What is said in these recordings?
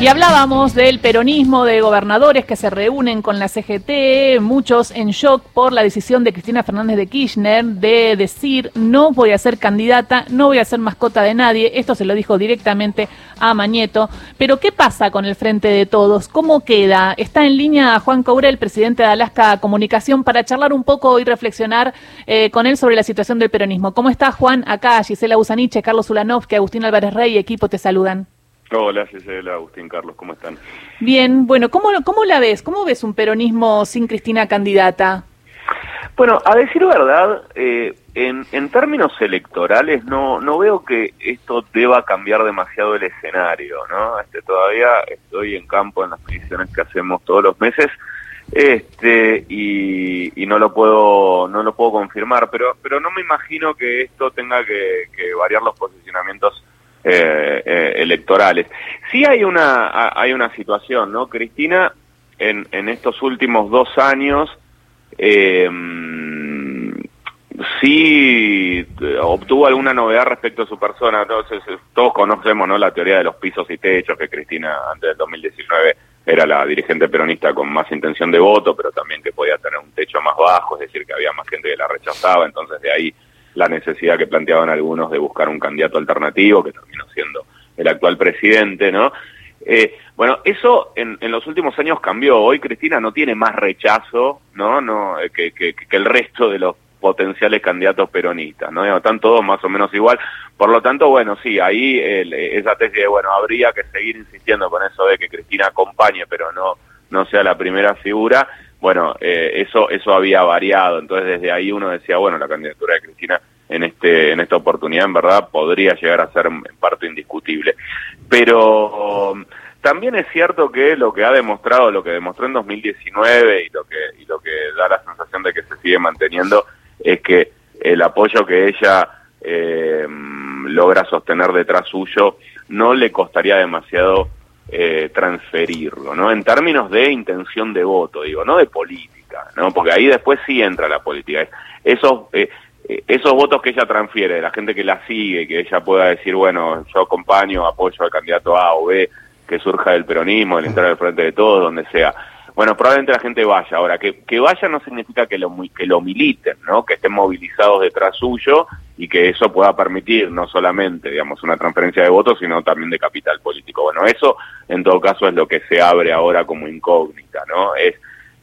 Y hablábamos del peronismo de gobernadores que se reúnen con la CGT, muchos en shock por la decisión de Cristina Fernández de Kirchner de decir no voy a ser candidata, no voy a ser mascota de nadie. Esto se lo dijo directamente a Mañeto. Pero ¿qué pasa con el Frente de Todos? ¿Cómo queda? Está en línea Juan Courel, presidente de Alaska Comunicación, para charlar un poco y reflexionar eh, con él sobre la situación del peronismo. ¿Cómo está Juan? Acá Gisela Usaniche, Carlos Ulanov, que Agustín Álvarez Rey y equipo te saludan. Hola Gisela, Agustín, Carlos, ¿cómo están? Bien, bueno, ¿cómo, ¿cómo la ves? ¿Cómo ves un peronismo sin Cristina candidata? Bueno, a decir verdad, eh, en, en, términos electorales no, no veo que esto deba cambiar demasiado el escenario, ¿no? Este, todavía estoy en campo en las mediciones que hacemos todos los meses este y, y, no lo puedo no lo puedo confirmar pero pero no me imagino que esto tenga que, que variar los posicionamientos eh, eh, electorales. Sí hay una, hay una situación, ¿no? Cristina, en, en estos últimos dos años, eh, sí obtuvo alguna novedad respecto a su persona. Entonces, todos conocemos, ¿no? La teoría de los pisos y techos, que Cristina antes del 2019 era la dirigente peronista con más intención de voto, pero también que podía tener un techo más bajo, es decir, que había más gente que la rechazaba, entonces de ahí la necesidad que planteaban algunos de buscar un candidato alternativo, que terminó siendo el actual presidente, ¿no? Eh, bueno, eso en, en, los últimos años cambió. Hoy Cristina no tiene más rechazo, ¿no? no eh, que, que, el resto de los potenciales candidatos peronistas, ¿no? Están todos más o menos igual. Por lo tanto, bueno, sí, ahí el, esa tesis de, bueno, habría que seguir insistiendo con eso de que Cristina acompañe, pero no, no sea la primera figura bueno, eh, eso, eso había variado, entonces desde ahí uno decía, bueno, la candidatura de Cristina en este, en esta oportunidad en verdad podría llegar a ser en parte indiscutible. Pero también es cierto que lo que ha demostrado, lo que demostró en 2019 y lo que, y lo que da la sensación de que se sigue manteniendo es que el apoyo que ella eh, logra sostener detrás suyo no le costaría demasiado eh, transferirlo, ¿no? En términos de intención de voto, digo, no de política, ¿no? Porque ahí después sí entra la política. Esos, eh, eh, esos votos que ella transfiere, la gente que la sigue, que ella pueda decir, bueno, yo acompaño, apoyo al candidato A o B, que surja del peronismo, del entrar al frente de todos, donde sea. Bueno, probablemente la gente vaya. Ahora, que, que vaya no significa que lo, que lo militen, ¿no? Que estén movilizados detrás suyo y que eso pueda permitir no solamente, digamos, una transferencia de votos, sino también de capital político. Bueno, eso en todo caso es lo que se abre ahora como incógnita, ¿no? Es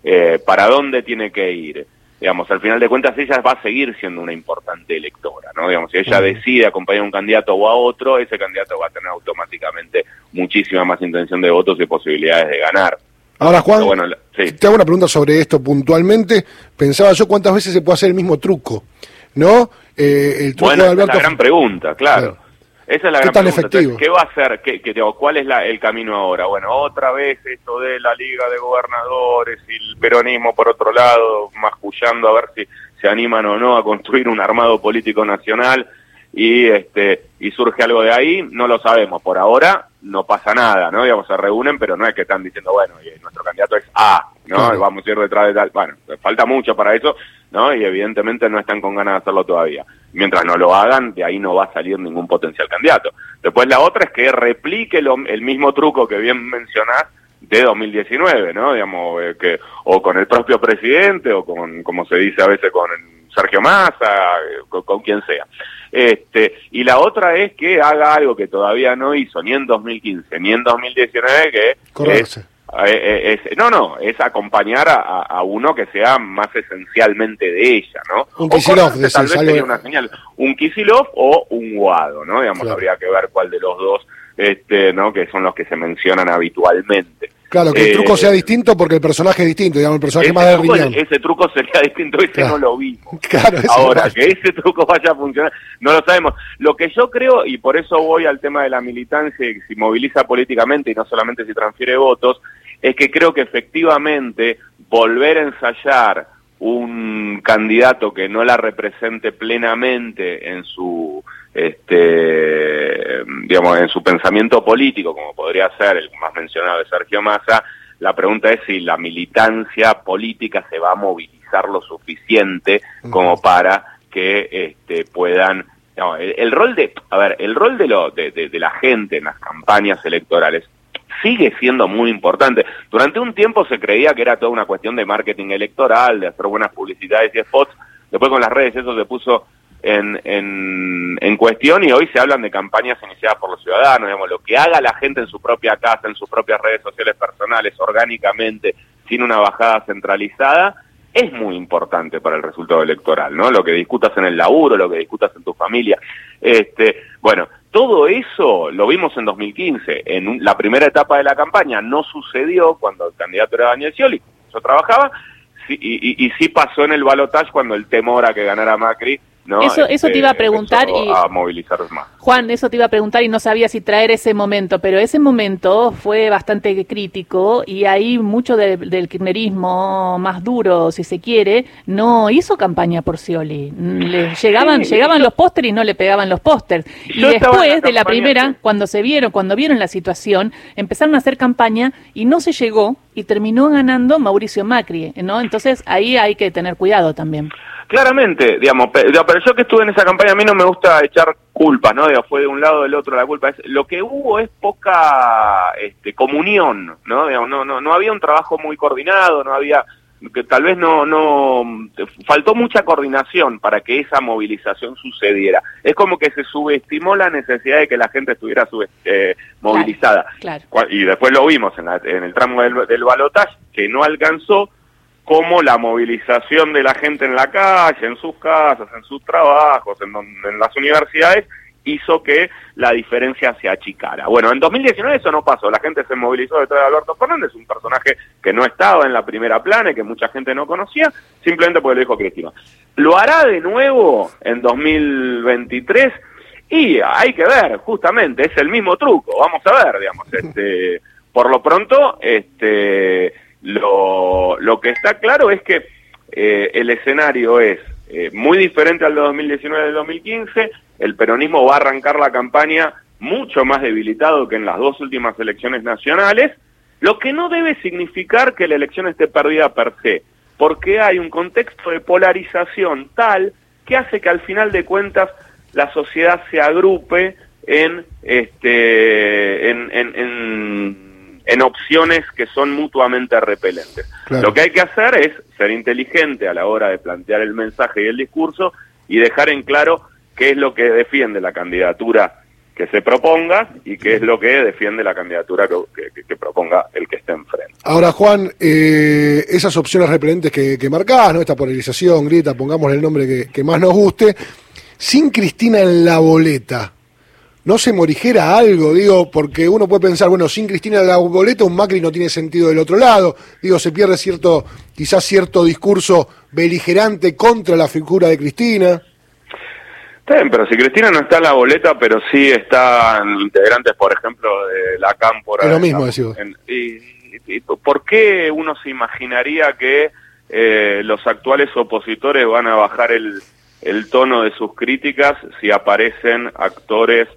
eh, para dónde tiene que ir. Digamos, al final de cuentas ella va a seguir siendo una importante electora, ¿no? Digamos, si ella decide acompañar a un candidato o a otro, ese candidato va a tener automáticamente muchísima más intención de votos y posibilidades de ganar. Ahora, Juan, te hago una pregunta sobre esto puntualmente. Pensaba yo cuántas veces se puede hacer el mismo truco, ¿no? Eh, el truco bueno, de Alberto... es la gran pregunta, claro. Esa es la gran tan pregunta. efectivo? ¿Qué va a hacer? ¿Qué, qué, ¿Cuál es la, el camino ahora? Bueno, otra vez esto de la Liga de Gobernadores y el peronismo por otro lado, mascullando a ver si se animan o no a construir un armado político nacional y este y surge algo de ahí, no lo sabemos. Por ahora no pasa nada, ¿no? Digamos, se reúnen, pero no es que están diciendo, bueno, nuestro candidato es A, ¿no? Vamos a ir detrás de tal. Bueno, falta mucho para eso, ¿no? Y evidentemente no están con ganas de hacerlo todavía. Mientras no lo hagan, de ahí no va a salir ningún potencial candidato. Después la otra es que replique lo, el mismo truco que bien mencionás de 2019, ¿no? Digamos, eh, que o con el propio presidente o con, como se dice a veces, con Sergio Massa, eh, con, con quien sea. Este, y la otra es que haga algo que todavía no hizo ni en 2015 ni en 2019, que es, eh, es, no, no, es acompañar a, a, uno que sea más esencialmente de ella, ¿no? Un Kisilov, tal vez sería una señal, un Kisilov o un Guado, ¿no? Digamos, claro. habría que ver cuál de los dos, este, ¿no? Que son los que se mencionan habitualmente. Claro, que el truco sea distinto porque el personaje es distinto, digamos, el personaje más de riñón. Ese truco sería distinto, ese Claro. no lo vimos. Claro, Ahora, no. que ese truco vaya a funcionar, no lo sabemos. Lo que yo creo, y por eso voy al tema de la militancia, si moviliza políticamente y no solamente si transfiere votos, es que creo que efectivamente volver a ensayar un candidato que no la represente plenamente en su este digamos en su pensamiento político como podría ser el más mencionado de Sergio Massa la pregunta es si la militancia política se va a movilizar lo suficiente como para que este puedan no, el, el rol de a ver el rol de lo de, de, de la gente en las campañas electorales sigue siendo muy importante. Durante un tiempo se creía que era toda una cuestión de marketing electoral, de hacer buenas publicidades y spots. Después con las redes eso se puso en, en, cuestión y hoy se hablan de campañas iniciadas por los ciudadanos, digamos, lo que haga la gente en su propia casa, en sus propias redes sociales personales, orgánicamente, sin una bajada centralizada, es muy importante para el resultado electoral, ¿no? Lo que discutas en el laburo, lo que discutas en tu familia. Este, bueno, todo eso lo vimos en 2015. En la primera etapa de la campaña no sucedió cuando el candidato era Daniel Scioli, yo trabajaba, y, y, sí pasó en el balotaje cuando el temor a que ganara Macri eso, eso te iba a este, preguntar y a movilizar más. Juan, eso te iba a preguntar y no sabía si traer ese momento, pero ese momento fue bastante crítico y ahí mucho del kirchnerismo más duro, si se quiere, no hizo campaña por Scioli. Le llegaban, llegaban los pósteres y no le pegaban los pósters. Y después de la primera, cuando se vieron, cuando vieron la situación, empezaron a hacer campaña y no se llegó y terminó ganando Mauricio Macri, ¿no? Entonces ahí hay que tener cuidado también. Claramente, digamos, pero, yo que estuve en esa campaña a mí no me gusta echar culpas, ¿no? fue de un lado o del otro la culpa. Es, lo que hubo es poca este, comunión, ¿no? no, no, no había un trabajo muy coordinado, no había que tal vez no no faltó mucha coordinación para que esa movilización sucediera. Es como que se subestimó la necesidad de que la gente estuviera eh, movilizada. Y después lo vimos en, en el tramo del, del balotaje que no alcanzó como la movilización de la gente en la calle, en sus casas, en sus trabajos, en, en las universidades, hizo que la diferencia se achicara. Bueno, en 2019 eso no pasó, la gente se movilizó detrás de Alberto Fernández, un personaje que no estaba en la primera plana y que mucha gente no conocía, simplemente porque lo dijo Cristina. Lo hará de nuevo en 2023 y hay que ver, justamente, es el mismo truco, vamos a ver, digamos, este, por lo pronto, este, lo, lo que está claro es que eh, el escenario es eh, muy diferente al de 2019 y del 2015. El peronismo va a arrancar la campaña mucho más debilitado que en las dos últimas elecciones nacionales, lo que no debe significar que la elección esté perdida per se, porque hay un contexto de polarización tal que hace que al final de cuentas la sociedad se agrupe en, este, en, en en opciones que son mutuamente repelentes. Lo que hay que hacer es ser inteligente a la hora de plantear el mensaje y el discurso y dejar en claro qué es lo que defiende la candidatura que se proponga y qué es lo que defiende la candidatura que, proponga el que esté enfrente. Ahora, Juan, eh, esas opciones repelentes que, que marcás, ¿no? esta polarización, grita, pongamos el nombre que, más nos guste, sin Cristina en la boleta, no se morigera algo, digo, porque uno puede pensar, bueno, sin Cristina de la boleta un Macri no tiene sentido del otro lado, digo, se pierde cierto, quizás cierto discurso beligerante contra la figura de Cristina. Pero si Cristina no está en la boleta, pero sí están integrantes, por ejemplo, de la Cámpora. Es lo mismo, decimos. y, ¿Por qué uno se imaginaría que eh, los actuales opositores van a bajar el, el tono de sus críticas si aparecen actores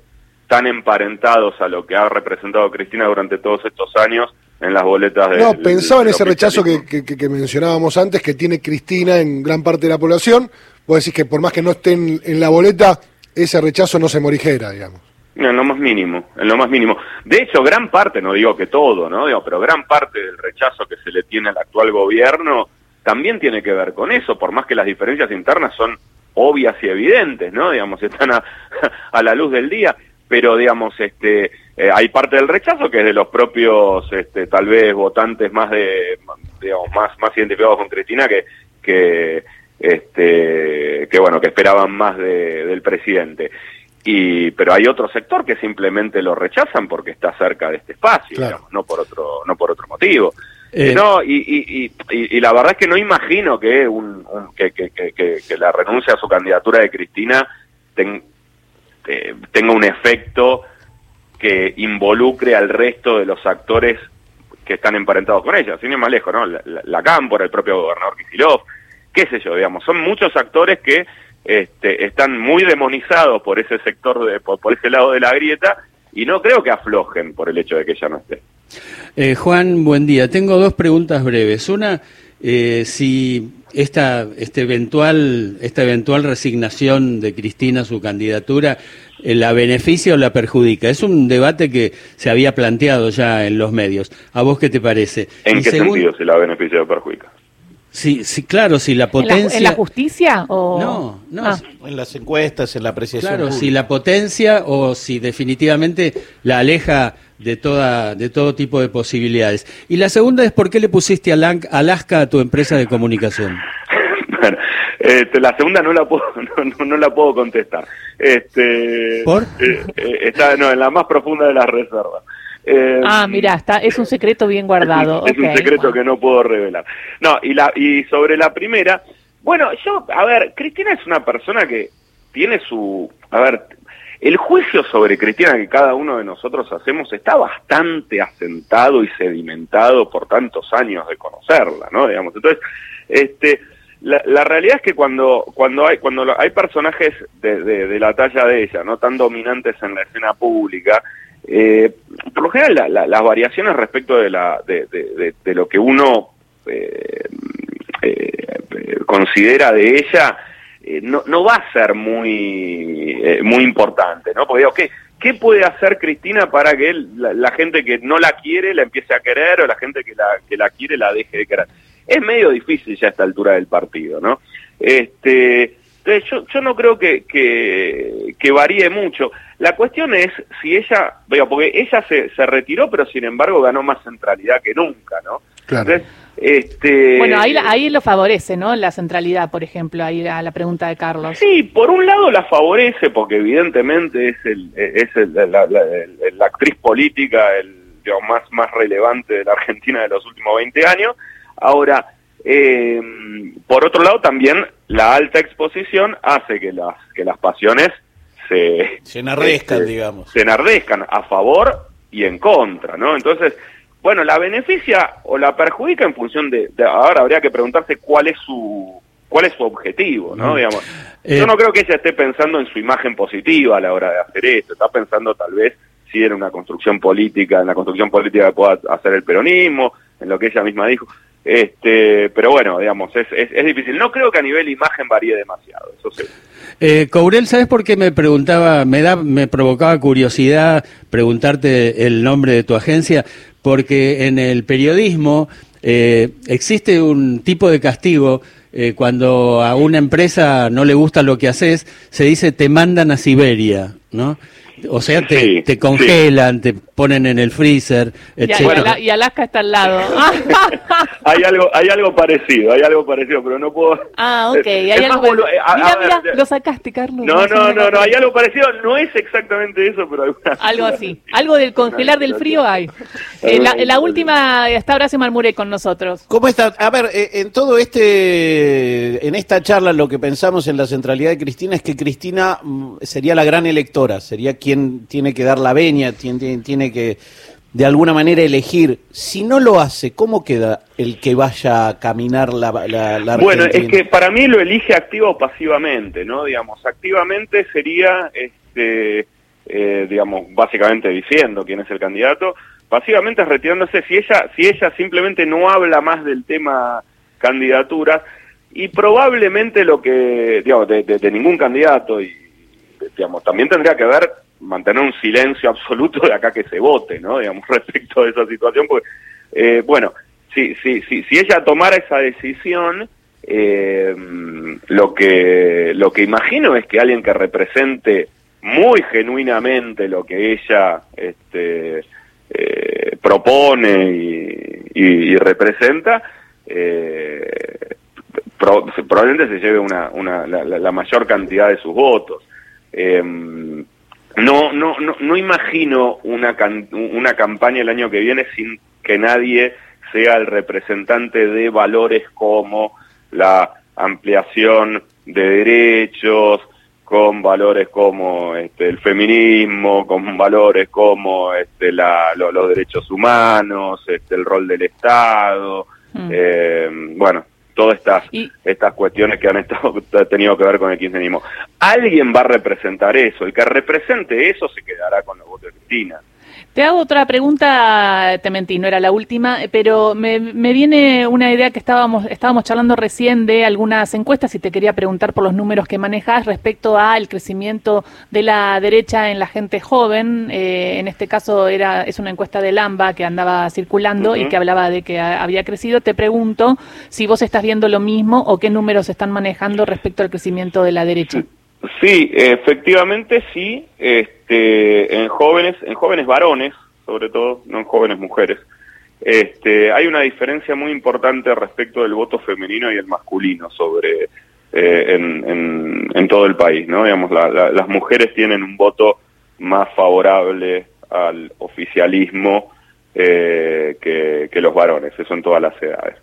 tan emparentados a lo que ha representado Cristina durante todos estos años en las boletas de... No, pensaba en ese rechazo que, que, mencionábamos antes, que tiene Cristina en gran parte de la población. Vos decís que por más que no estén en la boleta, ese rechazo no se morigera, digamos. En lo más mínimo, en lo más mínimo. De hecho, gran parte, no digo que todo, ¿no? Digo, pero gran parte del rechazo que se le tiene al actual gobierno también tiene que ver con eso, por más que las diferencias internas son obvias y evidentes, ¿no? Digamos, están a, a la luz del día pero digamos este eh, hay parte del rechazo que es de los propios este, tal vez votantes más de digamos más más identificados con Cristina que que este que bueno que esperaban más de, del presidente. Y pero hay otro sector que simplemente lo rechazan porque está cerca de este espacio digamos, no por otro no por otro motivo. Eh, no y, y, y, la verdad es que no imagino que un, que, que, que, que, la renuncia a su candidatura de Cristina ten, eh, tenga un efecto que involucre al resto de los actores que están emparentados con ella, sin ir más lejos, ¿no? La, la, Cámpora, el propio gobernador Kicillof, qué sé yo, digamos, son muchos actores que este, están muy demonizados por ese sector, de, por, ese lado de la grieta, y no creo que aflojen por el hecho de que ella no esté. Eh, Juan, buen día. Tengo dos preguntas breves. Una, eh, si esta, este eventual, esta eventual resignación de Cristina a su candidatura eh, la beneficia o la perjudica. Es un debate que se había planteado ya en los medios. ¿A vos qué te parece? ¿En qué sentido si la beneficia o perjudica? Sí, sí, claro, si la potencia... ¿En la, justicia o...? No, no. Ah. En las encuestas, en la apreciación Claro, pública. si la potencia o si definitivamente la aleja de toda de todo tipo de posibilidades. Y la segunda es por qué le pusiste Alaska a tu empresa de comunicación. Bueno, este, la segunda no la puedo no, no- no la puedo contestar. Este, ¿Por? eh, eh, está no, en la más profunda de las reservas. Eh, Ah, mira, está, es un secreto bien guardado. Es un, secreto que no puedo revelar. No, y, la, y sobre la primera, bueno, yo, a ver, Cristina es una persona que tiene su, a ver, el juicio sobre Cristina que cada uno de nosotros hacemos está bastante asentado y sedimentado por tantos años de conocerla, ¿no? Digamos, entonces, este, la, la realidad es que cuando cuando hay cuando hay personajes de, de- de la talla de ella, no tan dominantes en la escena pública, eh, por lo general la- la- las variaciones respecto de la de, de- lo que uno eh, eh, considera de ella eh, no, no va a ser muy eh, muy importante, ¿no? Porque digo, ¿qué, ¿qué puede hacer Cristina para que él- la, la gente que no la quiere la empiece a querer o la gente que la, que la quiere la deje de querer? Es medio difícil ya a esta altura del partido, ¿no? Este, entonces yo, yo no creo que, que, que varíe mucho. La cuestión es si ella, veo, porque ella se, se retiró, pero sin embargo ganó más centralidad que nunca, ¿no? Claro. Entonces, este, Bueno, ahí, la- ahí lo favorece, ¿no? La centralidad, por ejemplo, ahí a la pregunta de Carlos. Sí, por un lado la favorece porque evidentemente es el es el- la, la- la- la actriz política el digamos, más más relevante de la Argentina de los últimos 20 años. Ahora, eh, por otro lado también la alta exposición hace que las que las pasiones se Se enardezcan, este, digamos. se enardezcan a favor y en contra, ¿no? Entonces, bueno, la beneficia o la perjudica en función de, de- ahora habría que preguntarse cuál es su cuál es su objetivo, ¿no? Mm. Digamos, Eh, yo no creo que ella esté pensando en su imagen positiva a la hora de hacer esto, está pensando tal vez si en una construcción política, en la construcción política que pueda hacer el peronismo, en lo que ella misma dijo. Este, pero bueno, digamos, es, es, es difícil. No creo que a nivel imagen varíe demasiado, eso sí. Eh, Courel, ¿sabes por qué me preguntaba, me da, me provocaba curiosidad preguntarte el nombre de tu agencia? Porque en el periodismo eh, existe un tipo de castigo eh, cuando a una empresa no le gusta lo que haces, se dice te mandan a Siberia, ¿no? O sea, te, Sí, te congelan, te ponen en el freezer, Y, y Alaska está al lado. Hay algo, hay algo parecido, hay algo parecido, pero no puedo. ah, ok. Hay es algo eh, a- mira, a ver, mira, de- lo sacaste, Carlos. No, no, no, no, hay algo parecido. No es exactamente eso, pero Algo así. Algo del congelar del frío hay. Eh, la, la última está Horacio Marmuré con nosotros. ¿Cómo está? A ver, eh, en todo este, en esta charla lo que pensamos en la centralidad de Cristina es que Cristina mm, sería la gran electora, sería quien tiene que dar la veña, quien tiene, tiene que de alguna manera elegir. Si no lo hace, ¿cómo queda el que vaya a caminar la, la, la Bueno, es que para mí lo elige activa o pasivamente, ¿no? Digamos, activamente sería, este, eh, digamos, básicamente diciendo quién es el candidato. Pasivamente es retirándose si ella, si ella simplemente no habla más del tema candidaturas y probablemente lo que, digamos, de, de- de ningún candidato y, digamos, también tendría que ver mantener un silencio absoluto de acá que se vote, ¿no? Digamos, respecto a esa situación, porque, eh, bueno, si, si, si, si ella tomara esa decisión, eh, lo que lo que imagino es que alguien que represente muy genuinamente lo que ella este, eh, propone y, y- y representa, eh, pro- probablemente se lleve una, una, la, la- mayor cantidad de sus votos. Eh, no, no, no, no imagino una, can- una campaña el año que viene sin que nadie sea el representante de valores como la ampliación de derechos, con valores como este, el feminismo, con valores como este, la, lo- los derechos humanos, este, el rol del Estado, Mm. eh, bueno, todas estas Y- estas cuestiones que han estado tenido que ver con el kirchnerismo. Alguien va a representar eso, el que represente eso se quedará con los votos de Cristina. Te hago otra pregunta, te mentí, no era la última, pero me, me, viene una idea que estábamos, estábamos charlando recién de algunas encuestas y te quería preguntar por los números que manejas respecto al crecimiento de la derecha en la gente joven. Eh, en este caso era es una encuesta de Lamba que andaba circulando y que hablaba de que había crecido. Te pregunto si vos estás viendo lo mismo o qué números están manejando respecto al crecimiento de la derecha. Sí, efectivamente sí. Este, en jóvenes, en jóvenes varones, sobre todo, no en jóvenes mujeres, este, hay una diferencia muy importante respecto del voto femenino y el masculino sobre eh, en, en, todo el país, ¿no? Digamos, las mujeres tienen un voto más favorable al oficialismo eh, que, que los varones, eso en todas las edades.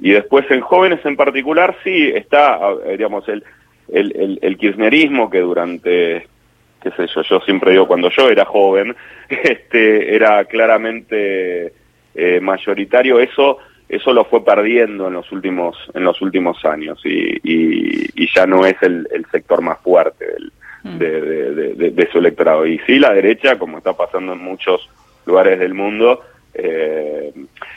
Y después en jóvenes en particular sí está, digamos, el el, el, kirchnerismo que durante qué sé yo, yo siempre digo cuando yo era joven, este era claramente eh, mayoritario, eso eso lo fue perdiendo en los últimos en los últimos años y, y, ya no es el, el sector más fuerte del, mm. de, de, de, su electorado. Y sí, la derecha, como está pasando en muchos lugares del mundo, eh,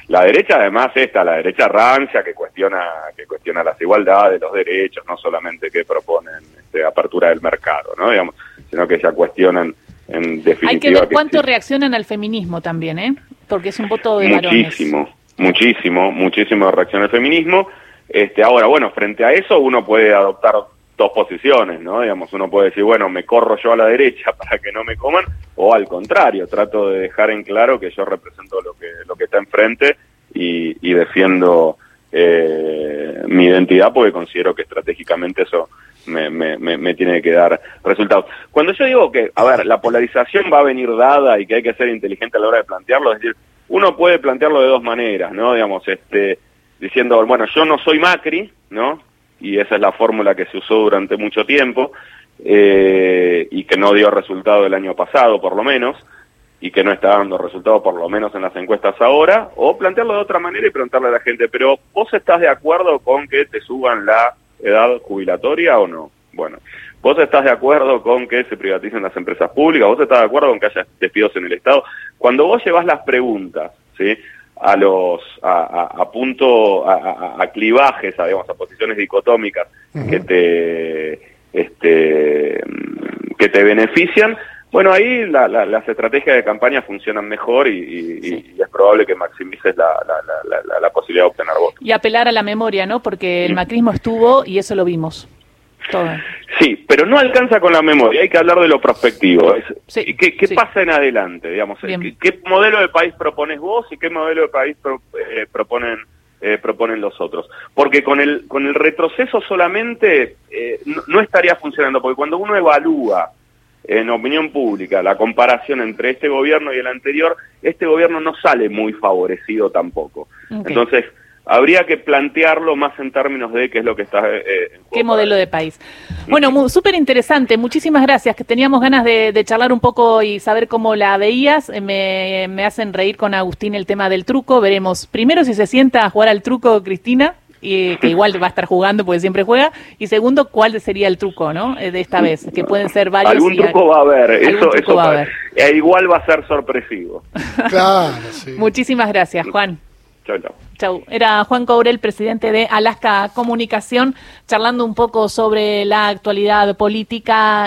la derecha además esta, la derecha rancia que cuestiona que cuestiona las igualdades, los derechos, no solamente que proponen este, apertura del mercado, ¿no? Digamos, sino que ya cuestionan en definitiva. Hay que ver cuánto reaccionan al feminismo también, ¿eh? Porque es un voto de muchísimo, muchísimo, muchísimo reacción al feminismo. Este, ahora, bueno, frente a eso uno puede adoptar dos posiciones, ¿no? Digamos, uno puede decir, bueno, me corro yo a la derecha para que no me coman, o al contrario, trato de dejar en claro que yo represento lo que, lo que está enfrente y, y defiendo eh, mi identidad porque considero que estratégicamente eso me, me, me, tiene que dar resultados. Cuando yo digo que, a ver, la polarización va a venir dada y que hay que ser inteligente a la hora de plantearlo, es decir, uno puede plantearlo de dos maneras, ¿no? Digamos, este, diciendo, bueno, yo no soy Macri, ¿no? Y esa es la fórmula que se usó durante mucho tiempo eh, y que no dio resultado el año pasado, por lo menos, y que no está dando resultado por lo menos en las encuestas ahora, o plantearlo de otra manera y preguntarle a la gente, pero ¿vos estás de acuerdo con que te suban la edad jubilatoria o no? Bueno, ¿vos estás de acuerdo con que se privaticen las empresas públicas? ¿Vos estás de acuerdo con que haya despidos en el Estado? Cuando vos llevas las preguntas, ¿sí? A los a, a, punto a, a, clivajes, a, digamos, a posiciones dicotómicas que te este que te benefician. Bueno, ahí la, las estrategias de campaña funcionan mejor y, es probable que maximices la, la, posibilidad de obtener votos. Y apelar a la memoria, ¿no? Porque el macrismo estuvo y eso lo vimos. Sí, pero no alcanza con la memoria, hay que hablar de lo prospectivo. ¿Qué, pasa en adelante? Digamos, ¿qué, modelo de país propones vos y qué modelo de país eh, proponen eh, proponen los otros? Porque con el con el retroceso solamente eh, no, estaría funcionando, porque cuando uno evalúa en opinión pública la comparación entre este gobierno y el anterior, este gobierno no sale muy favorecido tampoco. Entonces habría que plantearlo más en términos de qué es lo que está eh, qué modelo de país bueno súper interesante muchísimas gracias que teníamos ganas de, charlar un poco y saber cómo la veías. Eh, me, me, hacen reír con Agustín el tema del truco. Veremos primero si se sienta a jugar al truco Cristina y que igual va a estar jugando porque siempre juega y segundo cuál sería el truco no eh, de esta vez que pueden ser varios algún truco va a haber eso, eso va a haber. igual va a ser sorpresivo. Claro sí. muchísimas gracias Juan Chau. Era Juan Courel, presidente de Alaska Comunicación, charlando un poco sobre la actualidad política.